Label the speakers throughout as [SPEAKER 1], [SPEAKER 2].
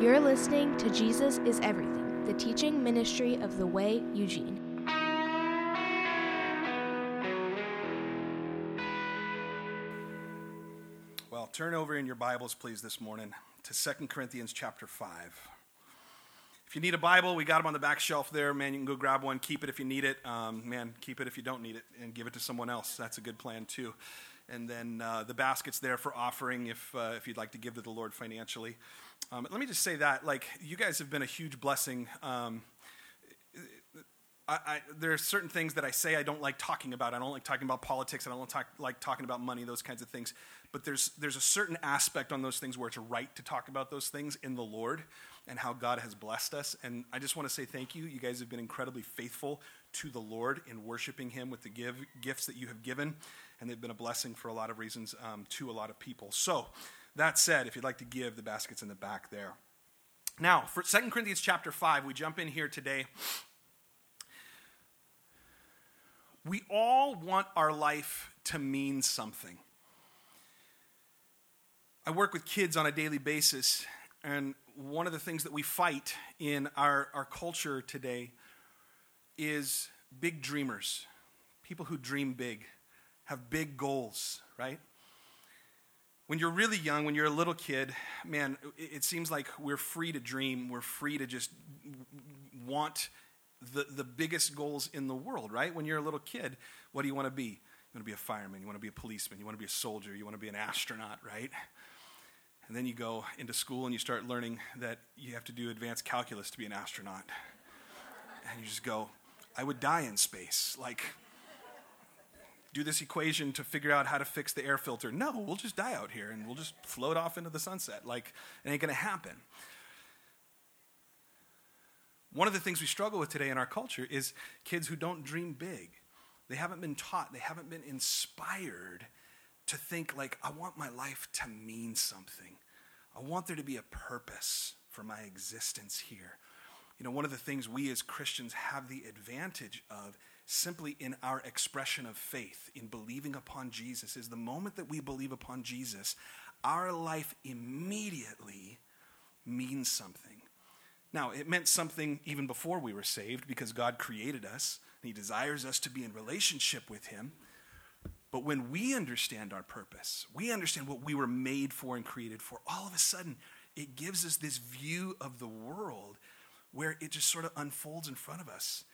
[SPEAKER 1] You're listening to Jesus is Everything, the teaching ministry of The Way, Eugene.
[SPEAKER 2] Well, turn over in your Bibles, please, this morning to 2 Corinthians chapter 5. If you need a Bible, we got them on the back shelf there. Man, you can go grab one, keep it if you need it. Um, man, keep it if you don't need it, and give it to someone else. That's a good plan, too. And then uh, the basket's there for offering if, uh, if you'd like to give to the Lord financially. Um, let me just say that, like, you guys have been a huge blessing. Um, I, I, there are certain things that I say I don't like talking about. I don't like talking about politics. I don't talk, like talking about money, those kinds of things. But there's, there's a certain aspect on those things where it's right to talk about those things in the Lord and how God has blessed us. And I just want to say thank you. You guys have been incredibly faithful to the Lord in worshiping Him with the give, gifts that you have given. And they've been a blessing for a lot of reasons um, to a lot of people. So, that said, if you'd like to give, the basket's in the back there. Now, for 2 Corinthians chapter 5, we jump in here today we all want our life to mean something. I work with kids on a daily basis, and one of the things that we fight in our, our culture today is big dreamers, people who dream big, have big goals, right? When you're really young, when you're a little kid, man, it, seems like we're free to dream. We're free to just want the, the biggest goals in the world, right? When you're a little kid, what do you want to be? You want to be a fireman, you want to be a policeman, you want to be a soldier, you want to be an astronaut, right? And then you go into school and you start learning that you have to do advanced calculus to be an astronaut. And you just go, I would die in space. Like, do this equation to figure out how to fix the air filter. No, we'll just die out here and we'll just float off into the sunset. Like, it ain't gonna happen. One of the things we struggle with today in our culture is kids who don't dream big. They haven't been taught, they haven't been inspired to think, like, I want my life to mean something. I want there to be a purpose for my existence here. You know, one of the things we as Christians have the advantage of simply in our expression of faith, in believing upon Jesus, is the moment that we believe upon Jesus, our life immediately means something. Now, it meant something even before we were saved because God created us and He desires us to be in relationship with Him. But when we understand our purpose, we understand what we were made for and created for, all of a sudden it gives us this view of the world where it just sort of unfolds in front of us.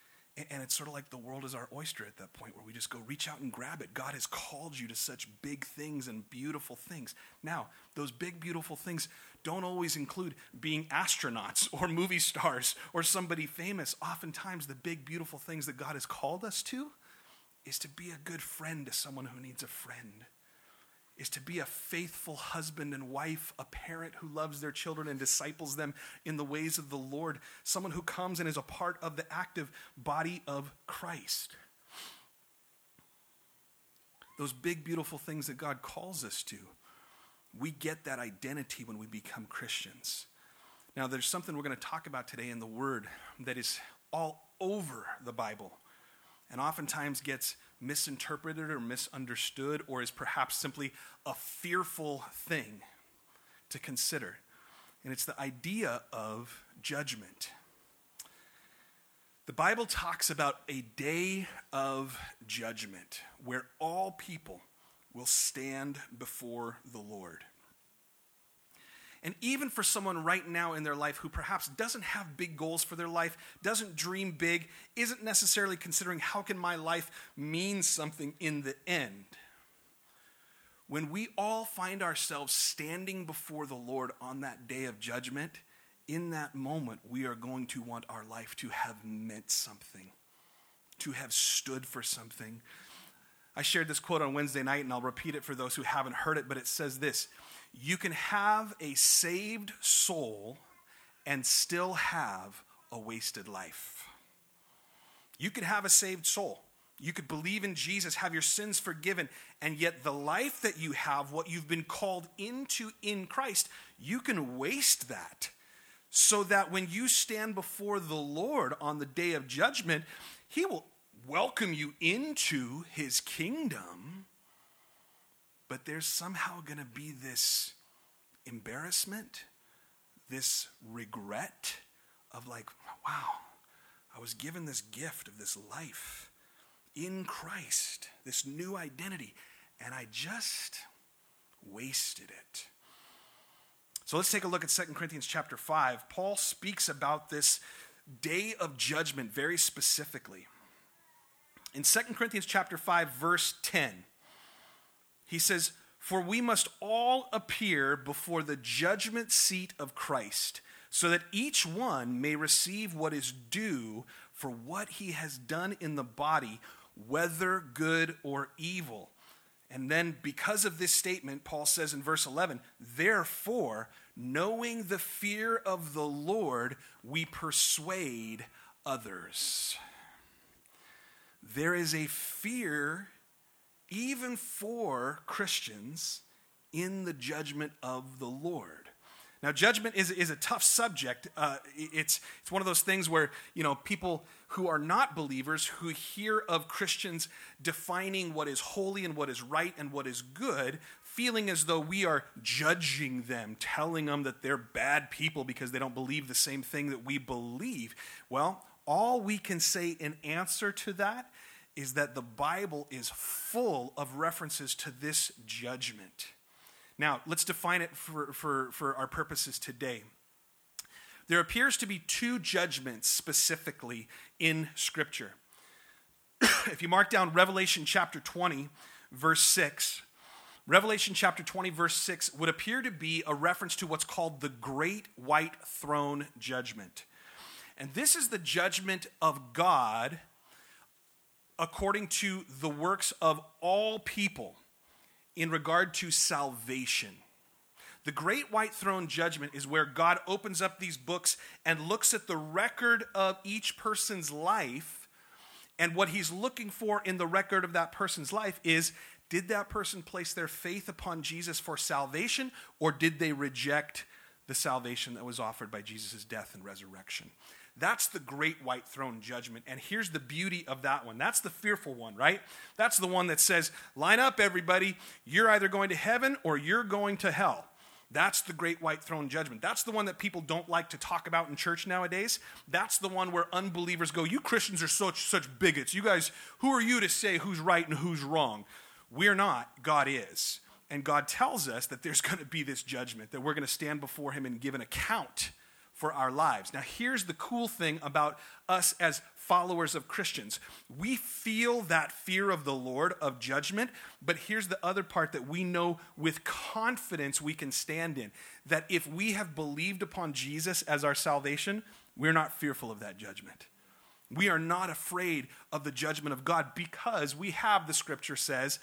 [SPEAKER 2] And it's sort of like the world is our oyster at that point where we just go reach out and grab it. God has called you to such big things and beautiful things. Now, those big, beautiful things don't always include being astronauts or movie stars or somebody famous. Oftentimes, the big, beautiful things that God has called us to is to be a good friend to someone who needs a friend, is to be a faithful husband and wife, a parent who loves their children and disciples them in the ways of the Lord, someone who comes and is a part of the active body of Christ. Those big, beautiful things that God calls us to we get that identity when we become Christians. Now, there's something we're going to talk about today in the Word that is all over the Bible and oftentimes gets misinterpreted or misunderstood or is perhaps simply a fearful thing to consider. And it's the idea of judgment. The Bible talks about a day of judgment where all people will stand before the Lord. And even for someone right now in their life who perhaps doesn't have big goals for their life, doesn't dream big, isn't necessarily considering how can my life mean something in the end. When we all find ourselves standing before the Lord on that day of judgment, in that moment, we are going to want our life to have meant something, to have stood for something, I shared this quote on Wednesday night, and I'll repeat it for those who haven't heard it, but it says this You can have a saved soul and still have a wasted life. You could have a saved soul. You could believe in Jesus, have your sins forgiven, and yet the life that you have, what you've been called into in Christ, you can waste that. So that when you stand before the Lord on the day of judgment, He will welcome you into his kingdom, but there's somehow going to be this embarrassment, this regret of like, wow, I was given this gift of this life in Christ, this new identity, and I just wasted it. So let's take a look at 2 Corinthians chapter 5. Paul speaks about this day of judgment very specifically. In 2 Corinthians chapter 5 verse 10, he says, "For we must all appear before the judgment seat of Christ, so that each one may receive what is due for what he has done in the body, whether good or evil." And then, because of this statement, Paul says in verse 11, Therefore, knowing the fear of the Lord, we persuade others. There is a fear, even for Christians, in the judgment of the Lord. Now, judgment is, is a tough subject. Uh, it's, it's one of those things where, you know, people who are not believers, who hear of Christians defining what is holy and what is right and what is good, feeling as though we are judging them, telling them that they're bad people because they don't believe the same thing that we believe. Well, all we can say in answer to that is that the Bible is full of references to this judgment. Now, let's define it for, for, for our purposes today. There appears to be two judgments specifically in Scripture. if you mark down Revelation chapter 20, verse 6, Revelation chapter 20, verse 6 would appear to be a reference to what's called the Great White Throne Judgment. And this is the judgment of God according to the works of all people in regard to salvation. The great white throne judgment is where God opens up these books and looks at the record of each person's life. And what he's looking for in the record of that person's life is did that person place their faith upon Jesus for salvation, or did they reject the salvation that was offered by Jesus' death and resurrection? That's the great white throne judgment. And here's the beauty of that one. That's the fearful one, right? That's the one that says, line up, everybody. You're either going to heaven or you're going to hell. That's the great white throne judgment. That's the one that people don't like to talk about in church nowadays. That's the one where unbelievers go, You Christians are such, such bigots. You guys, who are you to say who's right and who's wrong? We're not, God is. And God tells us that there's going to be this judgment, that we're going to stand before Him and give an account for our lives. Now, here's the cool thing about us as followers of Christians we feel that fear of the Lord, of judgment, but here's the other part that we know with confidence we can stand in that if we have believed upon Jesus as our salvation, we're not fearful of that judgment. We are not afraid of the judgment of God because we have, the scripture says,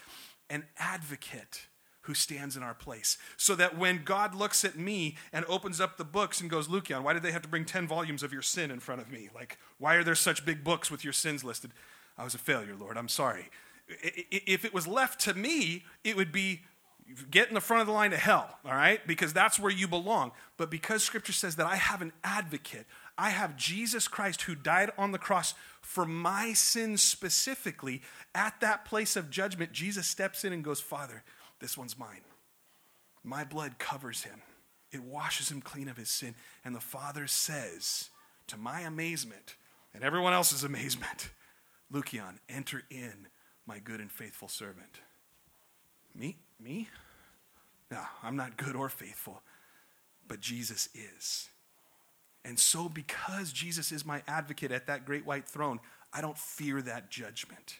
[SPEAKER 2] an advocate who stands in our place. So that when God looks at me and opens up the books and goes, Lucian, why did they have to bring 10 volumes of your sin in front of me? Like, why are there such big books with your sins listed? I was a failure, Lord. I'm sorry. If it was left to me, it would be get in the front of the line to hell, all right? Because that's where you belong. But because scripture says that I have an advocate, I have Jesus Christ who died on the cross for my sins specifically, at that place of judgment, Jesus steps in and goes, Father, this one's mine. My blood covers him, it washes him clean of his sin. And the Father says, to my amazement and everyone else's amazement, Lucian, enter in, my good and faithful servant. Me? Me? No, I'm not good or faithful, but Jesus is. And so, because Jesus is my advocate at that great white throne, I don't fear that judgment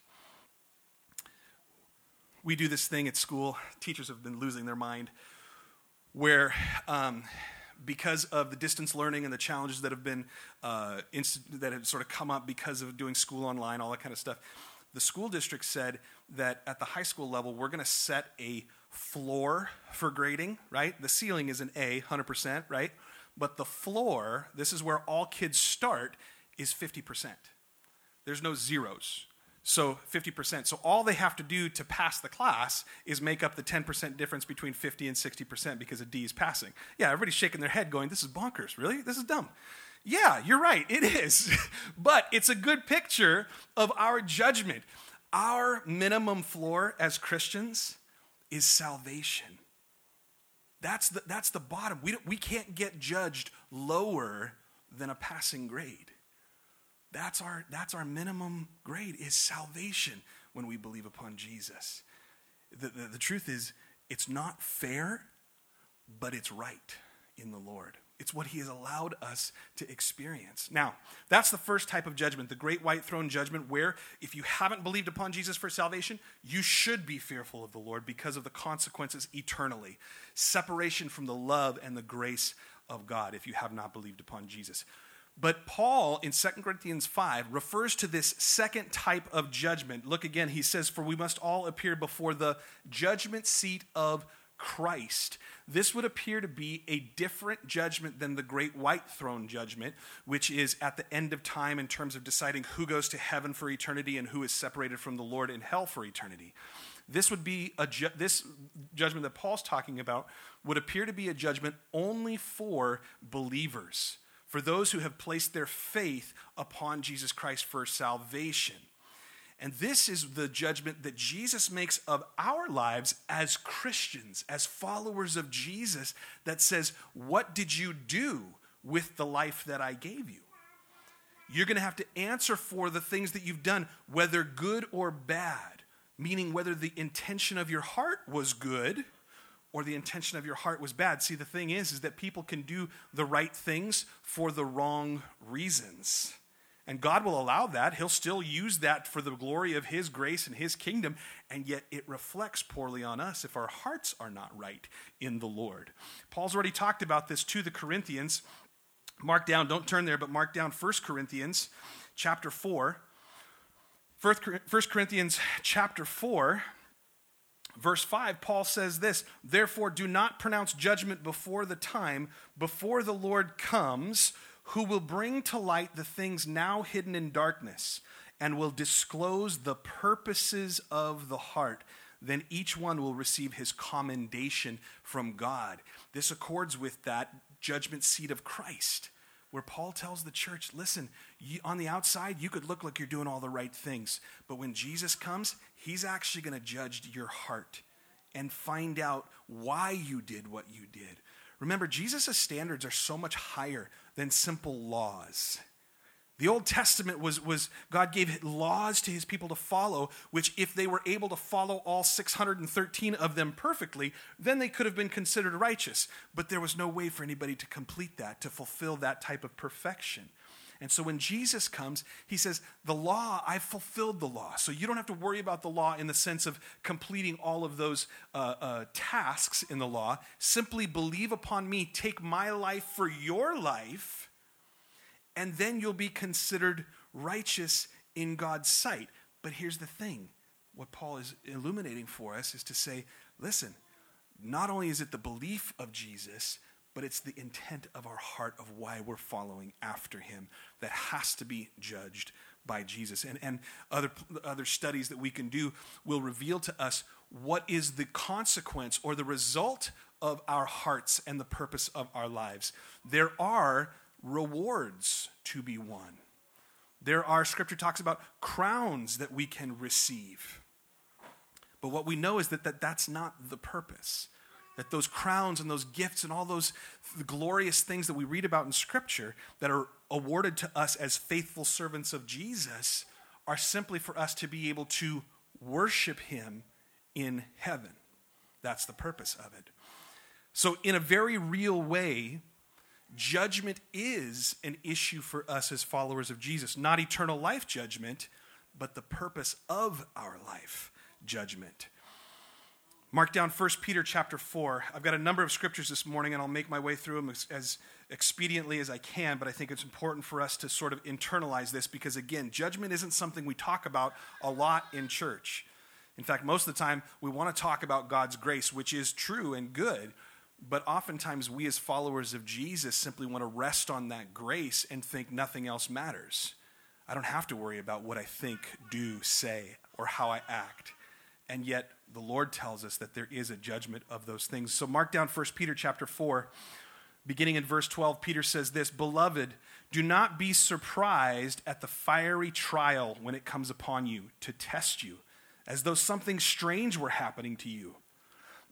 [SPEAKER 2] we do this thing at school. Teachers have been losing their mind, where um, because of the distance learning and the challenges that have been uh, inst- that have sort of come up because of doing school online, all that kind of stuff, the school district said that at the high school level we're going to set a floor for grading. Right, the ceiling is an A, hundred percent, right, but the floor, this is where all kids start, is fifty percent. There's no zeros. So 50%. So all they have to do to pass the class is make up the 10% difference between 50 and 60% because a D is passing. Yeah, everybody's shaking their head going, this is bonkers. Really? This is dumb. Yeah, you're right. It is. but it's a good picture of our judgment. Our minimum floor as Christians is salvation. That's the, that's the bottom. We, we can't get judged lower than a passing grade. That's our, that's our minimum grade is salvation when we believe upon Jesus. The, the, the truth is, it's not fair, but it's right in the Lord. It's what he has allowed us to experience. Now, that's the first type of judgment, the great white throne judgment, where if you haven't believed upon Jesus for salvation, you should be fearful of the Lord because of the consequences eternally. Separation from the love and the grace of God if you have not believed upon Jesus. But Paul in 2 Corinthians 5 refers to this second type of judgment. Look again, he says, For we must all appear before the judgment seat of Christ. This would appear to be a different judgment than the great white throne judgment, which is at the end of time in terms of deciding who goes to heaven for eternity and who is separated from the Lord in hell for eternity. This would be a ju- this judgment that Paul's talking about would appear to be a judgment only for believers, for those who have placed their faith upon Jesus Christ for salvation. And this is the judgment that Jesus makes of our lives as Christians, as followers of Jesus, that says, What did you do with the life that I gave you? You're going to have to answer for the things that you've done, whether good or bad, meaning whether the intention of your heart was good or the intention of your heart was bad. See, the thing is, is that people can do the right things for the wrong reasons. And God will allow that. He'll still use that for the glory of His grace and His kingdom. And yet it reflects poorly on us if our hearts are not right in the Lord. Paul's already talked about this to the Corinthians. Mark down, don't turn there, but mark down 1 Corinthians chapter 4. 1 Corinthians chapter 4, verse 5, Paul says this Therefore, do not pronounce judgment before the time, before the Lord comes who will bring to light the things now hidden in darkness and will disclose the purposes of the heart. Then each one will receive his commendation from God. This accords with that judgment seat of Christ, where Paul tells the church listen, you, on the outside, you could look like you're doing all the right things, but when Jesus comes, he's actually going to judge your heart and find out why you did what you did. Remember, Jesus' standards are so much higher than simple laws. The Old Testament was, was God gave laws to his people to follow, which, if they were able to follow all 613 of them perfectly, then they could have been considered righteous. But there was no way for anybody to complete that, to fulfill that type of perfection. And so when Jesus comes, he says, The law, I've fulfilled the law. So you don't have to worry about the law in the sense of completing all of those uh, uh, tasks in the law. Simply believe upon me, take my life for your life, and then you'll be considered righteous in God's sight. But here's the thing what Paul is illuminating for us is to say, listen, not only is it the belief of Jesus, but it's the intent of our heart of why we're following after him that has to be judged by Jesus. And, and other, other studies that we can do will reveal to us what is the consequence or the result of our hearts and the purpose of our lives. There are rewards to be won. There are, scripture talks about crowns that we can receive. But what we know is that, that that's not the purpose that those crowns and those gifts and all those glorious things that we read about in Scripture that are awarded to us as faithful servants of Jesus are simply for us to be able to worship Him in heaven. That's the purpose of it. So, in a very real way, judgment is an issue for us as followers of Jesus. Not eternal life judgment, but the purpose of our life judgment. Mark down 1 Peter chapter 4. I've got a number of scriptures this morning, and I'll make my way through them as, as, expediently as I can, but I think it's important for us to sort of internalize this because, again, judgment isn't something we talk about a lot in church. In fact, most of the time, we want to talk about God's grace, which is true and good, but oftentimes we as followers of Jesus simply want to rest on that grace and think nothing else matters. I don't have to worry about what I think, do, say, or how I act. And yet, the Lord tells us that there is a judgment of those things. So mark down 1 Peter chapter 4, beginning in verse 12. Peter says this Beloved, do not be surprised at the fiery trial when it comes upon you to test you, as though something strange were happening to you.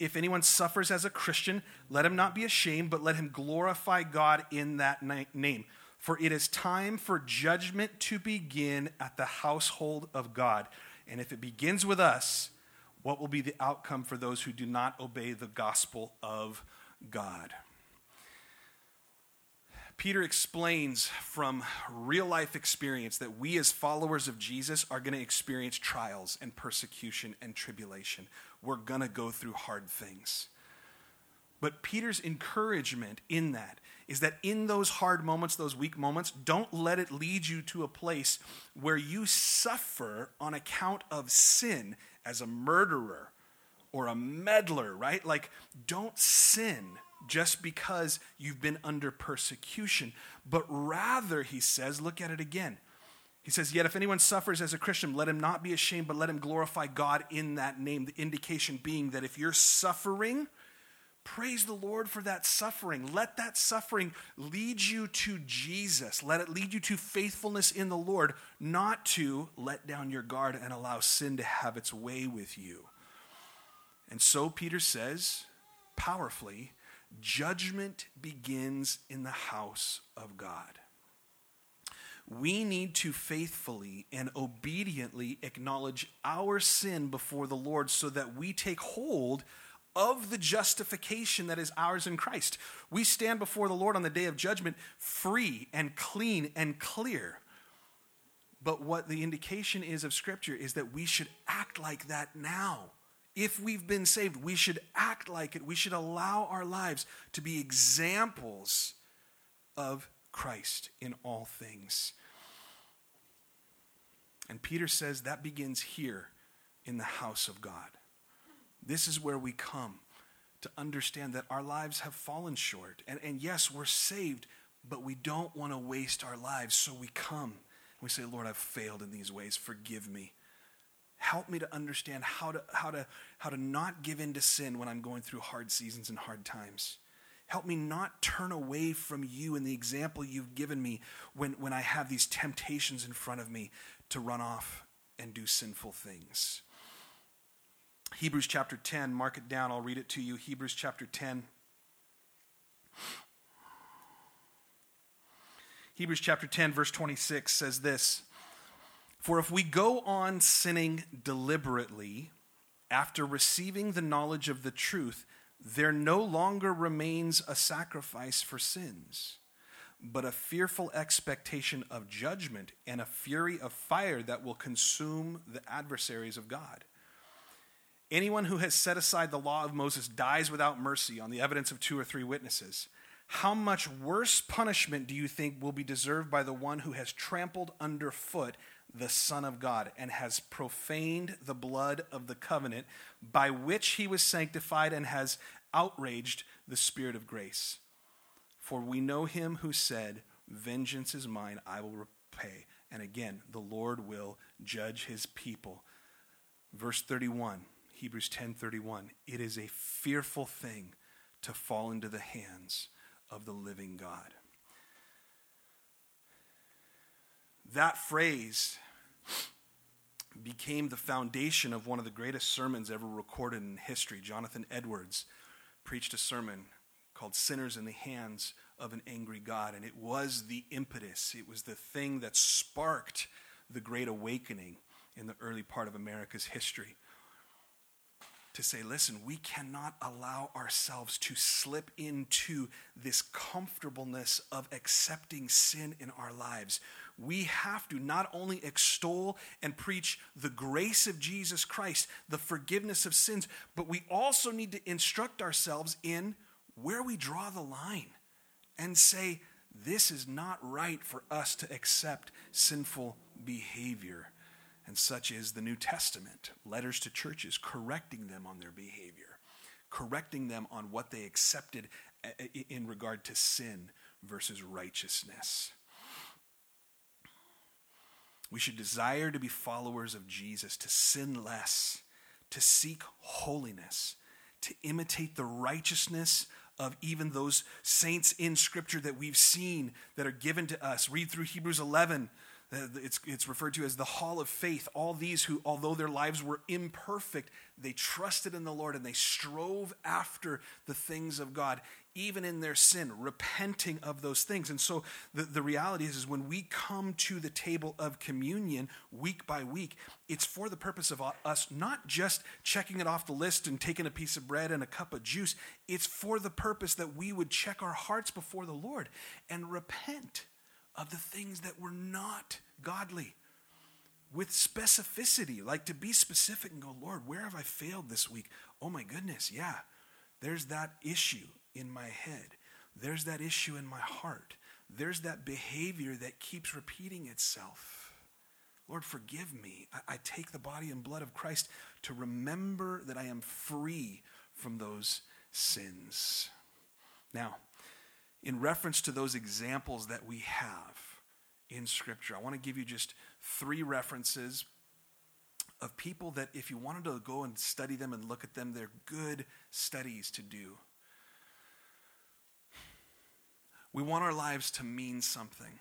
[SPEAKER 2] if anyone suffers as a Christian, let him not be ashamed, but let him glorify God in that name. For it is time for judgment to begin at the household of God. And if it begins with us, what will be the outcome for those who do not obey the gospel of God? Peter explains from real life experience that we, as followers of Jesus, are going to experience trials and persecution and tribulation. We're going to go through hard things. But Peter's encouragement in that is that in those hard moments, those weak moments, don't let it lead you to a place where you suffer on account of sin as a murderer or a meddler, right? Like, don't sin just because you've been under persecution, but rather, he says, look at it again. He says, Yet if anyone suffers as a Christian, let him not be ashamed, but let him glorify God in that name. The indication being that if you're suffering, praise the Lord for that suffering. Let that suffering lead you to Jesus. Let it lead you to faithfulness in the Lord, not to let down your guard and allow sin to have its way with you. And so Peter says, powerfully, Judgment begins in the house of God. We need to faithfully and obediently acknowledge our sin before the Lord so that we take hold of the justification that is ours in Christ. We stand before the Lord on the day of judgment free and clean and clear. But what the indication is of Scripture is that we should act like that now. If we've been saved, we should act like it. We should allow our lives to be examples of Christ in all things. And Peter says that begins here in the house of God. This is where we come to understand that our lives have fallen short. And, and yes, we're saved, but we don't want to waste our lives. So we come and we say, Lord, I've failed in these ways. Forgive me. Help me to understand how to, how, to, how to not give in to sin when I'm going through hard seasons and hard times. Help me not turn away from you and the example you've given me when, when I have these temptations in front of me to run off and do sinful things. Hebrews chapter 10, mark it down, I'll read it to you. Hebrews chapter 10. Hebrews chapter 10, verse 26 says this for if we go on sinning deliberately after receiving the knowledge of the truth, there no longer remains a sacrifice for sins, but a fearful expectation of judgment and a fury of fire that will consume the adversaries of God. Anyone who has set aside the law of Moses dies without mercy on the evidence of two or three witnesses. How much worse punishment do you think will be deserved by the one who has trampled underfoot the Son of God and has profaned the blood of the covenant by which he was sanctified and has outraged the Spirit of grace. For we know him who said, Vengeance is mine, I will repay. And again, the Lord will judge his people. Verse 31, Hebrews 10:31. It is a fearful thing to fall into the hands of the living God. That phrase became the foundation of one of the greatest sermons ever recorded in history. Jonathan Edwards preached a sermon called Sinners in the Hands of an Angry God, and it was the impetus, it was the thing that sparked the Great Awakening in the early part of America's history to say, listen, we cannot allow ourselves to slip into this comfortableness of accepting sin in our lives. We have to not only extol and preach the grace of Jesus Christ, the forgiveness of sins, but we also need to instruct ourselves in where we draw the line and say, this is not right for us to accept sinful behavior and such is the New Testament, letters to churches correcting them on their behavior, correcting them on what they accepted uh, uh, in regard to sin, versus righteousness. We should desire to be followers of Jesus, to sin less, to seek holiness, to imitate the righteousness of even those saints in Scripture that we've seen that are given to us. Read through Hebrews 11. Uh, it's, it's referred to as the hall of faith. All these who, although their lives were imperfect, they trusted in the Lord and they strove after the things of God even in their sin, repenting of those things. And so the, the reality is, is when we come to the table of communion week by week, it's for the purpose of uh, us not just checking it off the list and taking a piece of bread and a cup of juice. It's for the purpose that we would check our hearts before the Lord and repent of the things that were not godly with specificity, like to be specific and go, Lord, where have I failed this week? Oh my goodness, yeah, there's that issue in my head. There's that issue in my heart. There's that behavior that keeps repeating itself. Lord, forgive me. I, I, take the body and blood of Christ to remember that I am free from those sins. Now, in reference to those examples that we have in Scripture, I want to give you just three references of people that, if you wanted to go and study them and look at them, they're good studies to do. We want our lives to mean something.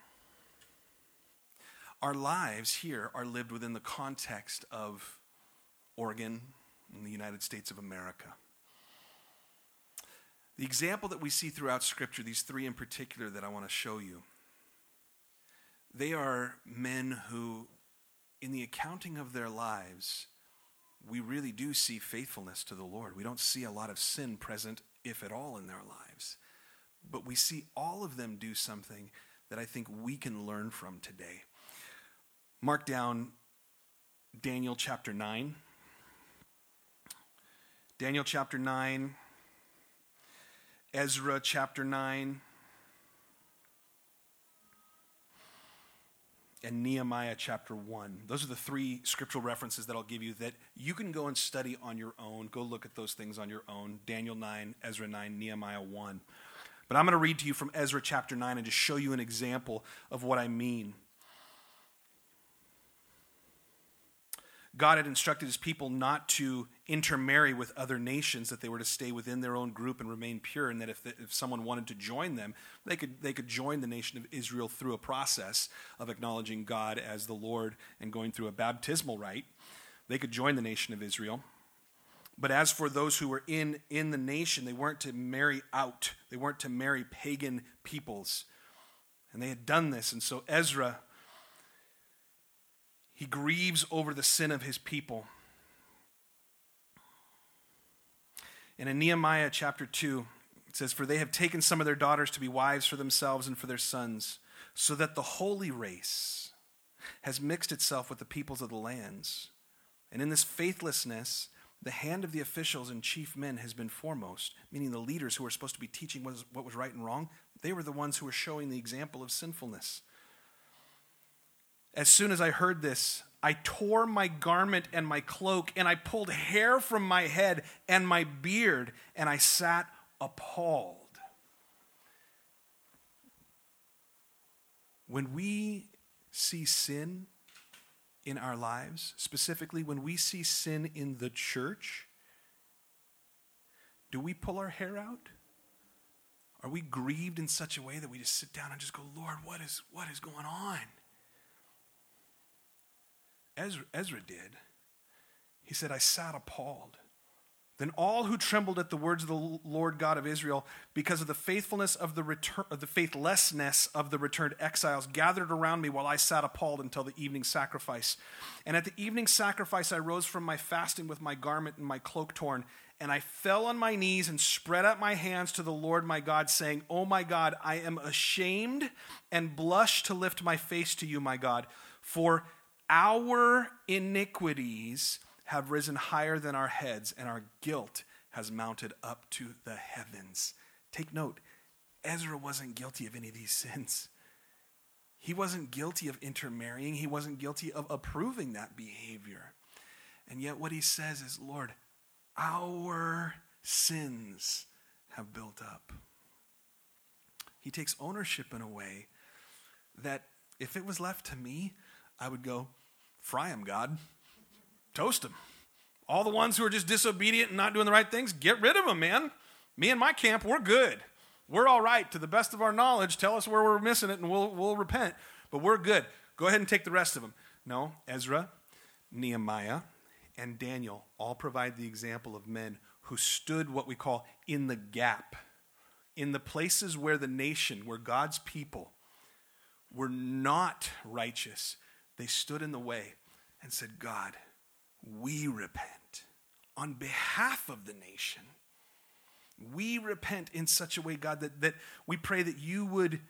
[SPEAKER 2] Our lives here are lived within the context of Oregon in the United States of America. The example that we see throughout Scripture, these three in particular that I want to show you, they are men who, in the accounting of their lives, we really do see faithfulness to the Lord. We don't see a lot of sin present, if at all, in their lives. But we see all of them do something that I think we can learn from today. Mark down Daniel chapter 9. Daniel chapter 9, Ezra chapter 9, and Nehemiah chapter 1. Those are the three scriptural references that I'll give you that you can go and study on your own. Go look at those things on your own. Daniel 9, Ezra 9, Nehemiah 1. But I'm going to read to you from Ezra chapter 9 and just show you an example of what I mean. God had instructed his people not to intermarry with other nations, that they were to stay within their own group and remain pure, and that if, the, if someone wanted to join them, they could, they could join the nation of Israel through a process of acknowledging God as the Lord and going through a baptismal rite. They could join the nation of Israel. But as for those who were in, in the nation, they weren't to marry out, they weren't to marry pagan peoples. And they had done this. And so Ezra, he grieves over the sin of his people. And in Nehemiah chapter 2, it says, For they have taken some of their daughters to be wives for themselves and for their sons, so that the holy race has mixed itself with the peoples of the lands. And in this faithlessness, the hand of the officials and chief men has been foremost, meaning the leaders who were supposed to be teaching what was, what was right and wrong. They were the ones who were showing the example of sinfulness. As soon as I heard this, I tore my garment and my cloak, and I pulled hair from my head and my beard, and I sat appalled. When we see sin in our lives, specifically when we see sin in the church, do we pull our hair out? Are we grieved in such a way that we just sit down and just go, Lord, what is, what is going on? Ezra, Ezra did. He said, I sat appalled. Then all who trembled at the words of the Lord God of Israel, because of the faithfulness of the of the faithlessness of the returned exiles, gathered around me while I sat appalled until the evening sacrifice. And at the evening sacrifice, I rose from my fasting with my garment and my cloak torn, and I fell on my knees and spread out my hands to the Lord my God, saying, "Oh my God, I am ashamed and blush to lift my face to you, my God, for our iniquities." have risen higher than our heads, and our guilt has mounted up to the heavens. Take note, Ezra wasn't guilty of any of these sins. He wasn't guilty of intermarrying, he wasn't guilty of approving that behavior. And yet, what he says is, Lord, our sins have built up. He takes ownership in a way that if it was left to me, I would go, fry them, God. Toast them. All the ones who are just disobedient and not doing the right things, get rid of them, man. Me and my camp, we're good. We're all right to the best of our knowledge. Tell us where we're missing it and we'll, we'll repent. But we're good. Go ahead and take the rest of them. No, Ezra, Nehemiah, and Daniel all provide the example of men who stood what we call in the gap, in the places where the nation, where God's people were not righteous. They stood in the way and said, God, we repent on behalf of the nation. We repent in such a way, God, that, that we pray that you would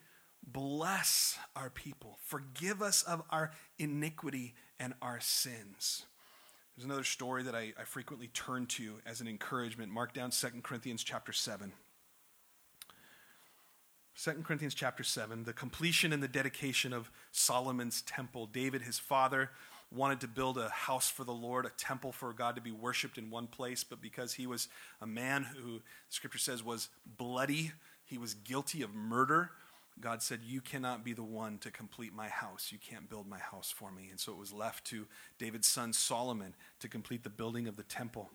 [SPEAKER 2] bless our people, forgive us of our iniquity and our sins. There's another story that I, I frequently turn to as an encouragement. Mark down 2 Corinthians chapter 7. 2 Corinthians chapter 7, the completion and the dedication of Solomon's temple. David, his father, wanted to build a house for the Lord, a temple for God to be worshiped in one place, but because he was a man who, scripture says, was bloody, he was guilty of murder, God said, You cannot be the one to complete my house. You can't build my house for me. And so it was left to David's son Solomon to complete the building of the temple.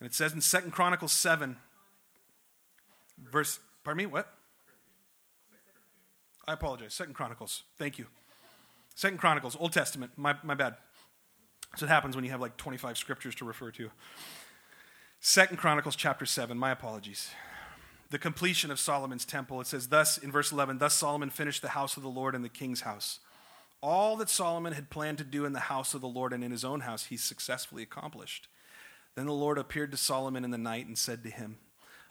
[SPEAKER 2] And it says in Second Chronicles 7, verse, pardon me, what? I apologize. Second Chronicles. Thank you. Second Chronicles, Old Testament. My, my bad. That's what happens when you have like 25 scriptures to refer to. Second Chronicles chapter 7. My apologies. The completion of Solomon's temple. It says, Thus, in verse 11, thus Solomon finished the house of the Lord and the king's house. All that Solomon had planned to do in the house of the Lord and in his own house, he successfully accomplished. Then the Lord appeared to Solomon in the night and said to him,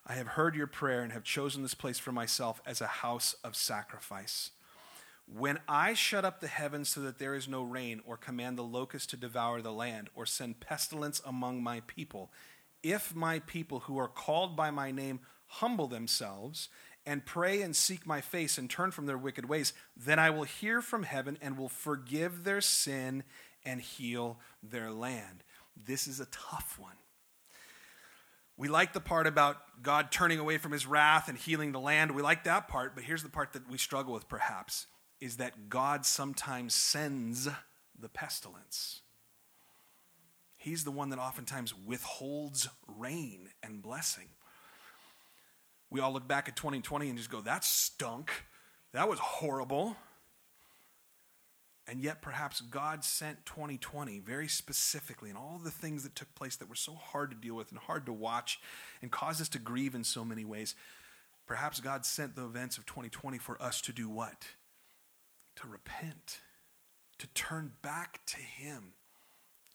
[SPEAKER 2] I have heard your prayer and have chosen this place for myself as a house of sacrifice. When I shut up the heavens so that there is no rain, or command the locust to devour the land, or send pestilence among my people, if my people who are called by my name humble themselves and pray and seek my face and turn from their wicked ways, then I will hear from heaven and will forgive their sin and heal their land. This is a tough one. We like the part about God turning away from his wrath and healing the land. We like that part, but here's the part that we struggle with perhaps is that God sometimes sends the pestilence. He's the one that oftentimes withholds rain and blessing. We all look back at 2020 and just go, that stunk. That was horrible. And yet, perhaps God sent 2020 very specifically, and all the things that took place that were so hard to deal with and hard to watch and caused us to grieve in so many ways. Perhaps God sent the events of 2020 for us to do what? To repent, to turn back to Him,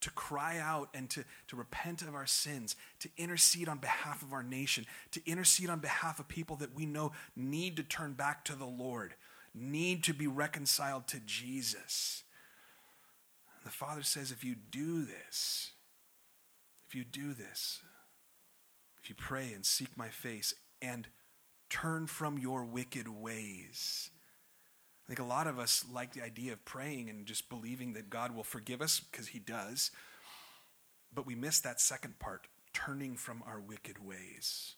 [SPEAKER 2] to cry out and to, to repent of our sins, to intercede on behalf of our nation, to intercede on behalf of people that we know need to turn back to the Lord need to be reconciled to Jesus. And the Father says, if you do this, if you do this, if you pray and seek my face and turn from your wicked ways. I think a lot of us like the idea of praying and just believing that God will forgive us because He does. But we miss that second part turning from our wicked ways.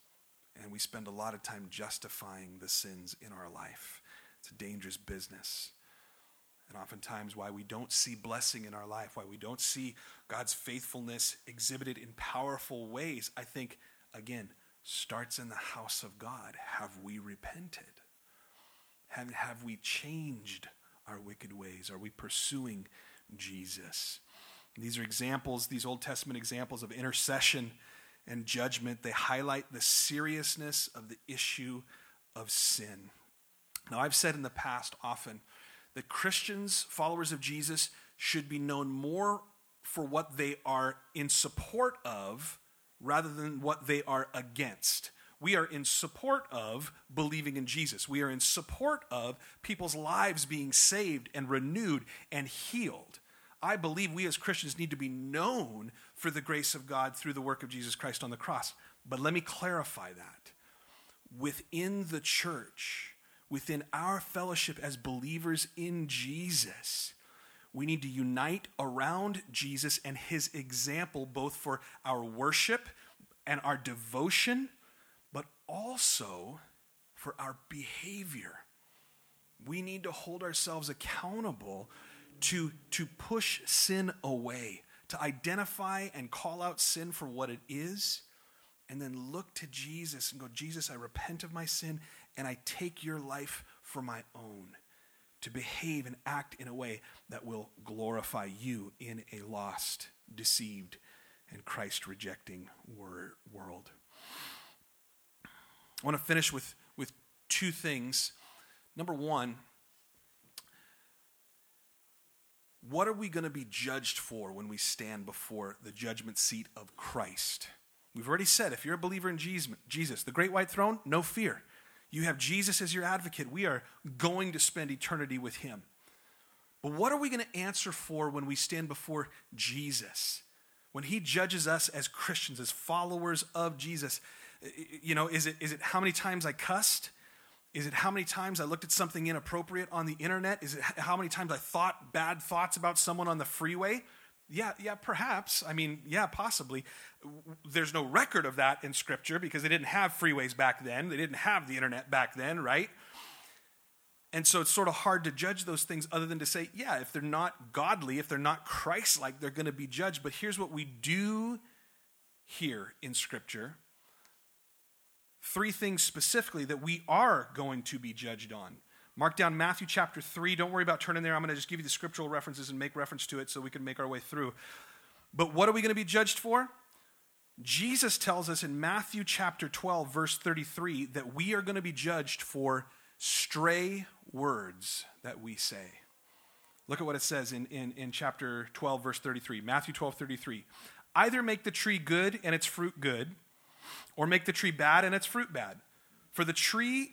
[SPEAKER 2] And we spend a lot of time justifying the sins in our life. It's a dangerous business. And oftentimes, why we don't see blessing in our life, why we don't see God's faithfulness exhibited in powerful ways, I think, again, starts in the house of God. Have we repented? Have, have we changed our wicked ways? Are we pursuing Jesus? These are examples, these Old Testament examples of intercession and judgment. They highlight the seriousness of the issue of sin. Now, I've said in the past often that Christians, followers of Jesus, should be known more for what they are in support of rather than what they are against. We are in support of believing in Jesus. We are in support of people's lives being saved and renewed and healed. I believe we as Christians need to be known for the grace of God through the work of Jesus Christ on the cross. But let me clarify that. Within the church, within our fellowship as believers in Jesus, we need to unite around Jesus and his example, both for our worship and our devotion, but also for our behavior. We need to hold ourselves accountable to, to push sin away, to identify and call out sin for what it is, and then look to Jesus and go, Jesus, I repent of my sin and I take your life for my own. To behave and act in a way that will glorify you in a lost, deceived, and Christ rejecting world. I want to finish with, with two things. Number one, what are we going to be judged for when we stand before the judgment seat of Christ? We've already said if you're a believer in Jesus, the great white throne, no fear. You have Jesus as your advocate. We are going to spend eternity with him. But what are we going to answer for when we stand before Jesus? When he judges us as Christians, as followers of Jesus, you know, is it, is it how many times I cussed? Is it how many times I looked at something inappropriate on the internet? Is it how many times I thought bad thoughts about someone on the freeway? Yeah, yeah, perhaps. I mean, yeah, possibly. There's no record of that in Scripture because they didn't have freeways back then. They didn't have the internet back then, right? And so it's sort of hard to judge those things other than to say, yeah, if they're not godly, if they're not Christ like, they're going to be judged. But here's what we do here in Scripture three things specifically that we are going to be judged on. Mark down Matthew chapter 3. Don't worry about turning there. I'm going to just give you the scriptural references and make reference to it so we can make our way through. But what are we going to be judged for? Jesus tells us in Matthew chapter 12, verse 33, that we are going to be judged for stray words that we say. Look at what it says in, in, in chapter 12, verse 33. Matthew 12, 33. Either make the tree good and its fruit good, or make the tree bad and its fruit bad. For the tree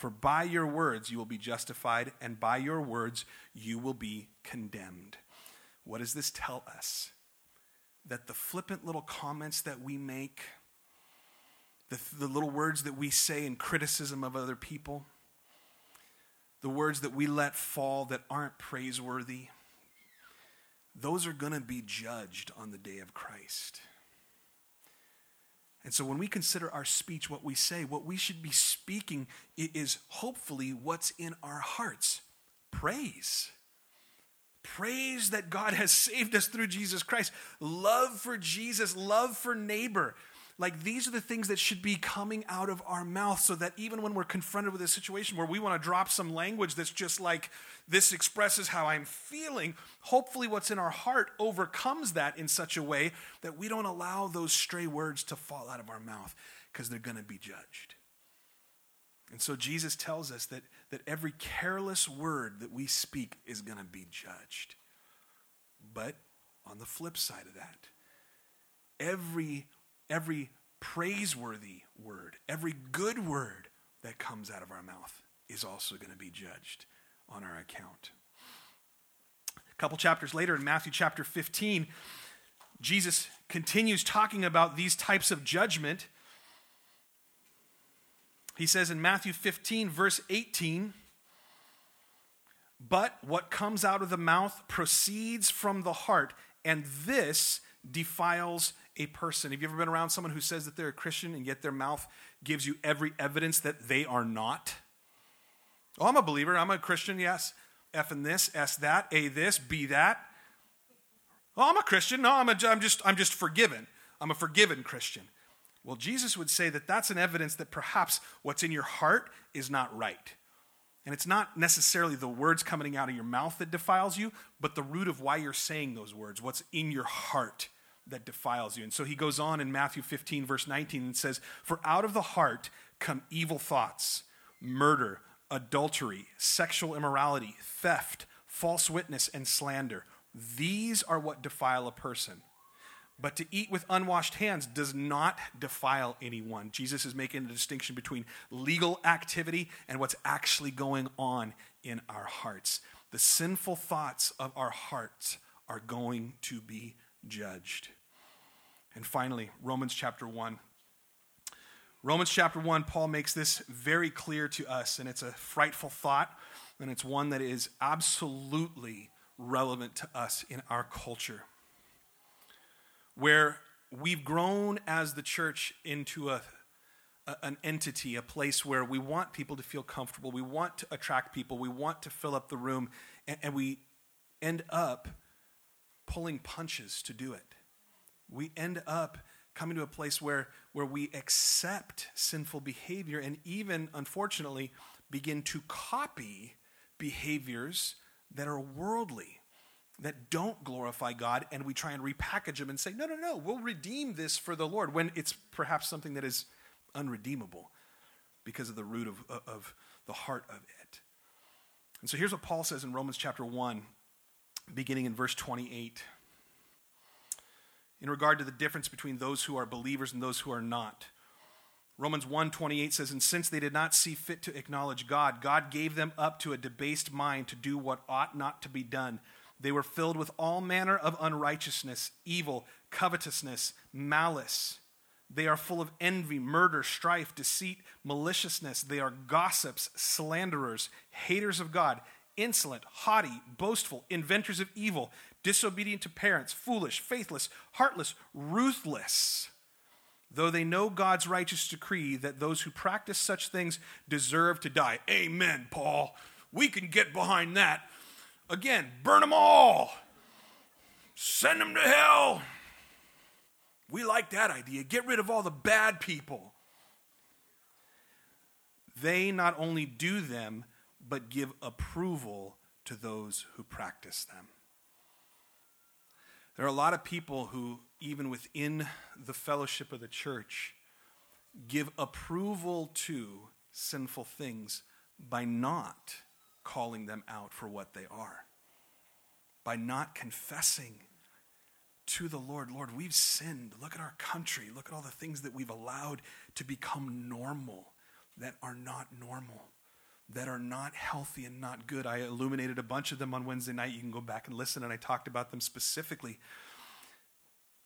[SPEAKER 2] For by your words you will be justified, and by your words you will be condemned. What does this tell us? That the flippant little comments that we make, the, the little words that we say in criticism of other people, the words that we let fall that aren't praiseworthy, those are going to be judged on the day of Christ. And so when we consider our speech, what we say, what we should be speaking is hopefully what's in our hearts praise. Praise that God has saved us through Jesus Christ. Love for Jesus, love for neighbor. Like these are the things that should be coming out of our mouth so that even when we're confronted with a situation where we want to drop some language that's just like, this expresses how I'm feeling, hopefully what's in our heart overcomes that in such a way that we don't allow those stray words to fall out of our mouth because they're going to be judged. And so Jesus tells us that, that every careless word that we speak is going to be judged. But on the flip side of that, every every praiseworthy word, every good word that comes out of our mouth is also going to be judged on our account. A couple chapters later, in Matthew chapter 15, Jesus continues talking about these types of judgment. He says in Matthew 15, verse 18, But what comes out of the mouth proceeds from the heart, and this defiles a person. Have you ever been around someone who says that they're a Christian and yet their mouth gives you every evidence that they are not? Oh, I'm a believer. I'm a Christian, yes. F and this, S that, A this, B that. Oh, I'm a Christian. No, I'm, a, I'm, just, I'm just forgiven. I'm a forgiven Christian. Well, Jesus would say that that's an evidence that perhaps what's in your heart is not right. And it's not necessarily the words coming out of your mouth that defiles you, but the root of why you're saying those words, what's in your heart that defiles you. And so he goes on in Matthew 15, verse 19, and says, For out of the heart come evil thoughts, murder, adultery, sexual immorality, theft, false witness, and slander. These are what defile a person. But to eat with unwashed hands does not defile anyone. Jesus is making a distinction between legal activity and what's actually going on in our hearts. The sinful thoughts of our hearts are going to be judged. And finally, Romans chapter 1. Romans chapter 1, Paul makes this very clear to us, and it's a frightful thought, and it's one that is absolutely relevant to us in our culture. Where we've grown as the church into a, a, an entity, a place where we want people to feel comfortable, we want to attract people, we want to fill up the room, and, and we end up pulling punches to do it. We end up coming to a place where, where we accept sinful behavior and even, unfortunately, begin to copy behaviors that are worldly, that don't glorify God, and we try and repackage them and say, no, no, no, we'll redeem this for the Lord, when it's perhaps something that is unredeemable because of the root of, uh, of the heart of it. And so here's what Paul says in Romans chapter 1, beginning in verse 28 in regard to the difference between those who are believers and those who are not. Romans 1:28 says and since they did not see fit to acknowledge God God gave them up to a debased mind to do what ought not to be done. They were filled with all manner of unrighteousness evil covetousness malice. They are full of envy murder strife deceit maliciousness. They are gossips slanderers haters of God insolent haughty boastful inventors of evil disobedient to parents, foolish, faithless, heartless, ruthless. Though they know God's righteous decree that those who practice such things deserve to die. Amen, Paul. We can get behind that. Again, burn them all. Send them to hell. We like that idea. Get rid of all the bad people. They not only do them, but give approval to those who practice them. There are a lot of people who, even within the fellowship of the church, give approval to sinful things by not calling them out for what they are, by not confessing to the Lord, Lord, we've sinned. Look at our country. Look at all the things that we've allowed to become normal that are not normal that are not healthy and not good. I illuminated a bunch of them on Wednesday night. You can go back and listen, and I talked about them specifically.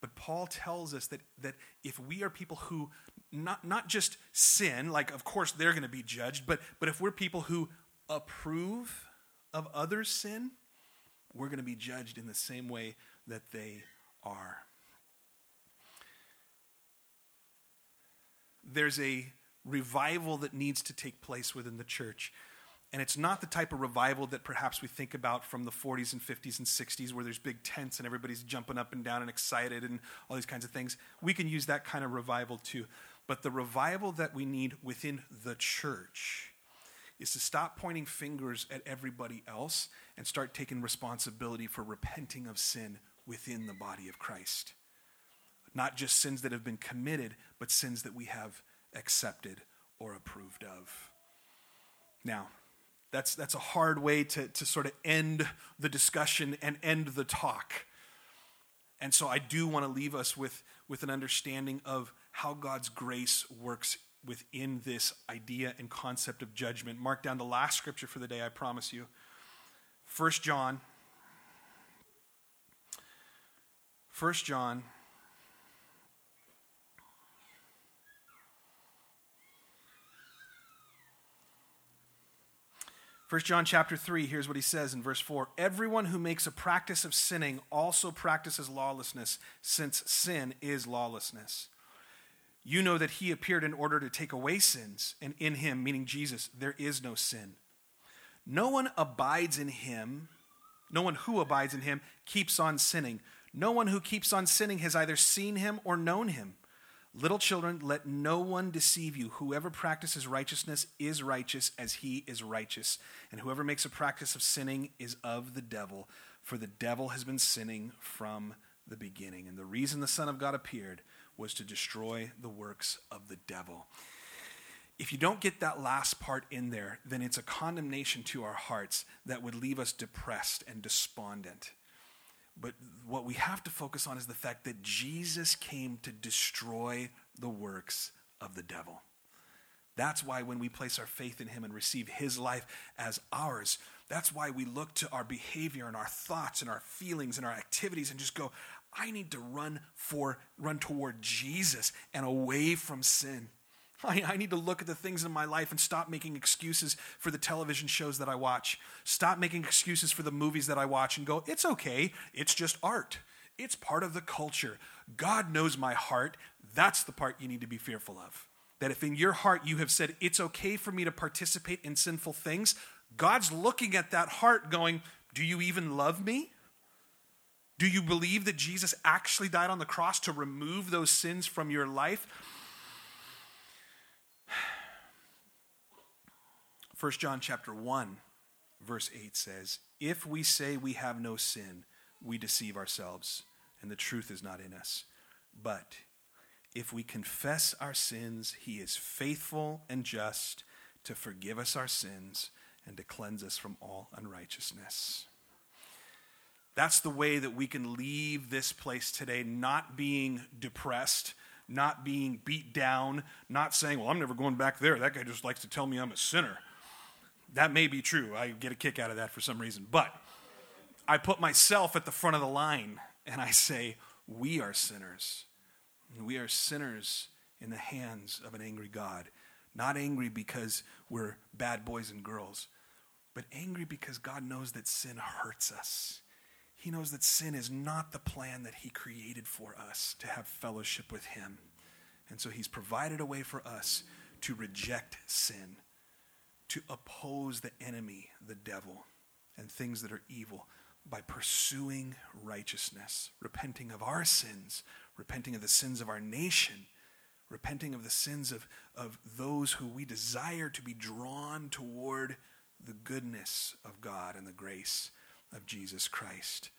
[SPEAKER 2] But Paul tells us that, that if we are people who not, not just sin, like of course they're going to be judged, but, but if we're people who approve of others' sin, we're going to be judged in the same way that they are. There's a revival that needs to take place within the church. And it's not the type of revival that perhaps we think about from the 40s and 50s and 60s where there's big tents and everybody's jumping up and down and excited and all these kinds of things. We can use that kind of revival too. But the revival that we need within the church is to stop pointing fingers at everybody else and start taking responsibility for repenting of sin within the body of Christ. Not just sins that have been committed, but sins that we have accepted or approved of. Now, that's, that's a hard way to, to sort of end the discussion and end the talk. And so I do want to leave us with, with an understanding of how God's grace works within this idea and concept of judgment. Mark down the last scripture for the day, I promise you. 1 John. 1 John 1 John chapter 3, here's what he says in verse 4 Everyone who makes a practice of sinning also practices lawlessness, since sin is lawlessness. You know that he appeared in order to take away sins, and in him, meaning Jesus, there is no sin. No one abides in him, no one who abides in him keeps on sinning. No one who keeps on sinning has either seen him or known him. Little children, let no one deceive you. Whoever practices righteousness is righteous as he is righteous. And whoever makes a practice of sinning is of the devil, for the devil has been sinning from the beginning. And the reason the Son of God appeared was to destroy the works of the devil. If you don't get that last part in there, then it's a condemnation to our hearts that would leave us depressed and despondent. But what we have to focus on is the fact that Jesus came to destroy the works of the devil. That's why when we place our faith in Him and receive His life as ours, that's why we look to our behavior and our thoughts and our feelings and our activities and just go, I need to run for run toward Jesus and away from sin. I, I, need to look at the things in my life and stop making excuses for the television shows that I watch. Stop making excuses for the movies that I watch and go, it's okay. It's just art. It's part of the culture. God knows my heart. That's the part you need to be fearful of. That if in your heart you have said, it's okay for me to participate in sinful things, God's looking at that heart going, do you even love me? Do you believe that Jesus actually died on the cross to remove those sins from your life? 1 John chapter 1 verse 8 says, "If we say we have no sin, we deceive ourselves, and the truth is not in us. But if we confess our sins, he is faithful and just to forgive us our sins and to cleanse us from all unrighteousness." That's the way that we can leave this place today not being depressed, not being beat down, not saying, Well, I'm never going back there. That guy just likes to tell me I'm a sinner. That may be true. I get a kick out of that for some reason. But I put myself at the front of the line and I say, We are sinners. We are sinners in the hands of an angry God. Not angry because we're bad boys and girls, but angry because God knows that sin hurts us. He knows that sin is not the plan that He created for us to have fellowship with Him. And so He's provided a way for us to reject sin, to oppose the enemy, the devil, and things that are evil by pursuing righteousness, repenting of our sins, repenting of the sins of our nation, repenting of the sins of, of those who we desire to be drawn toward the goodness of God and the grace of Jesus Christ.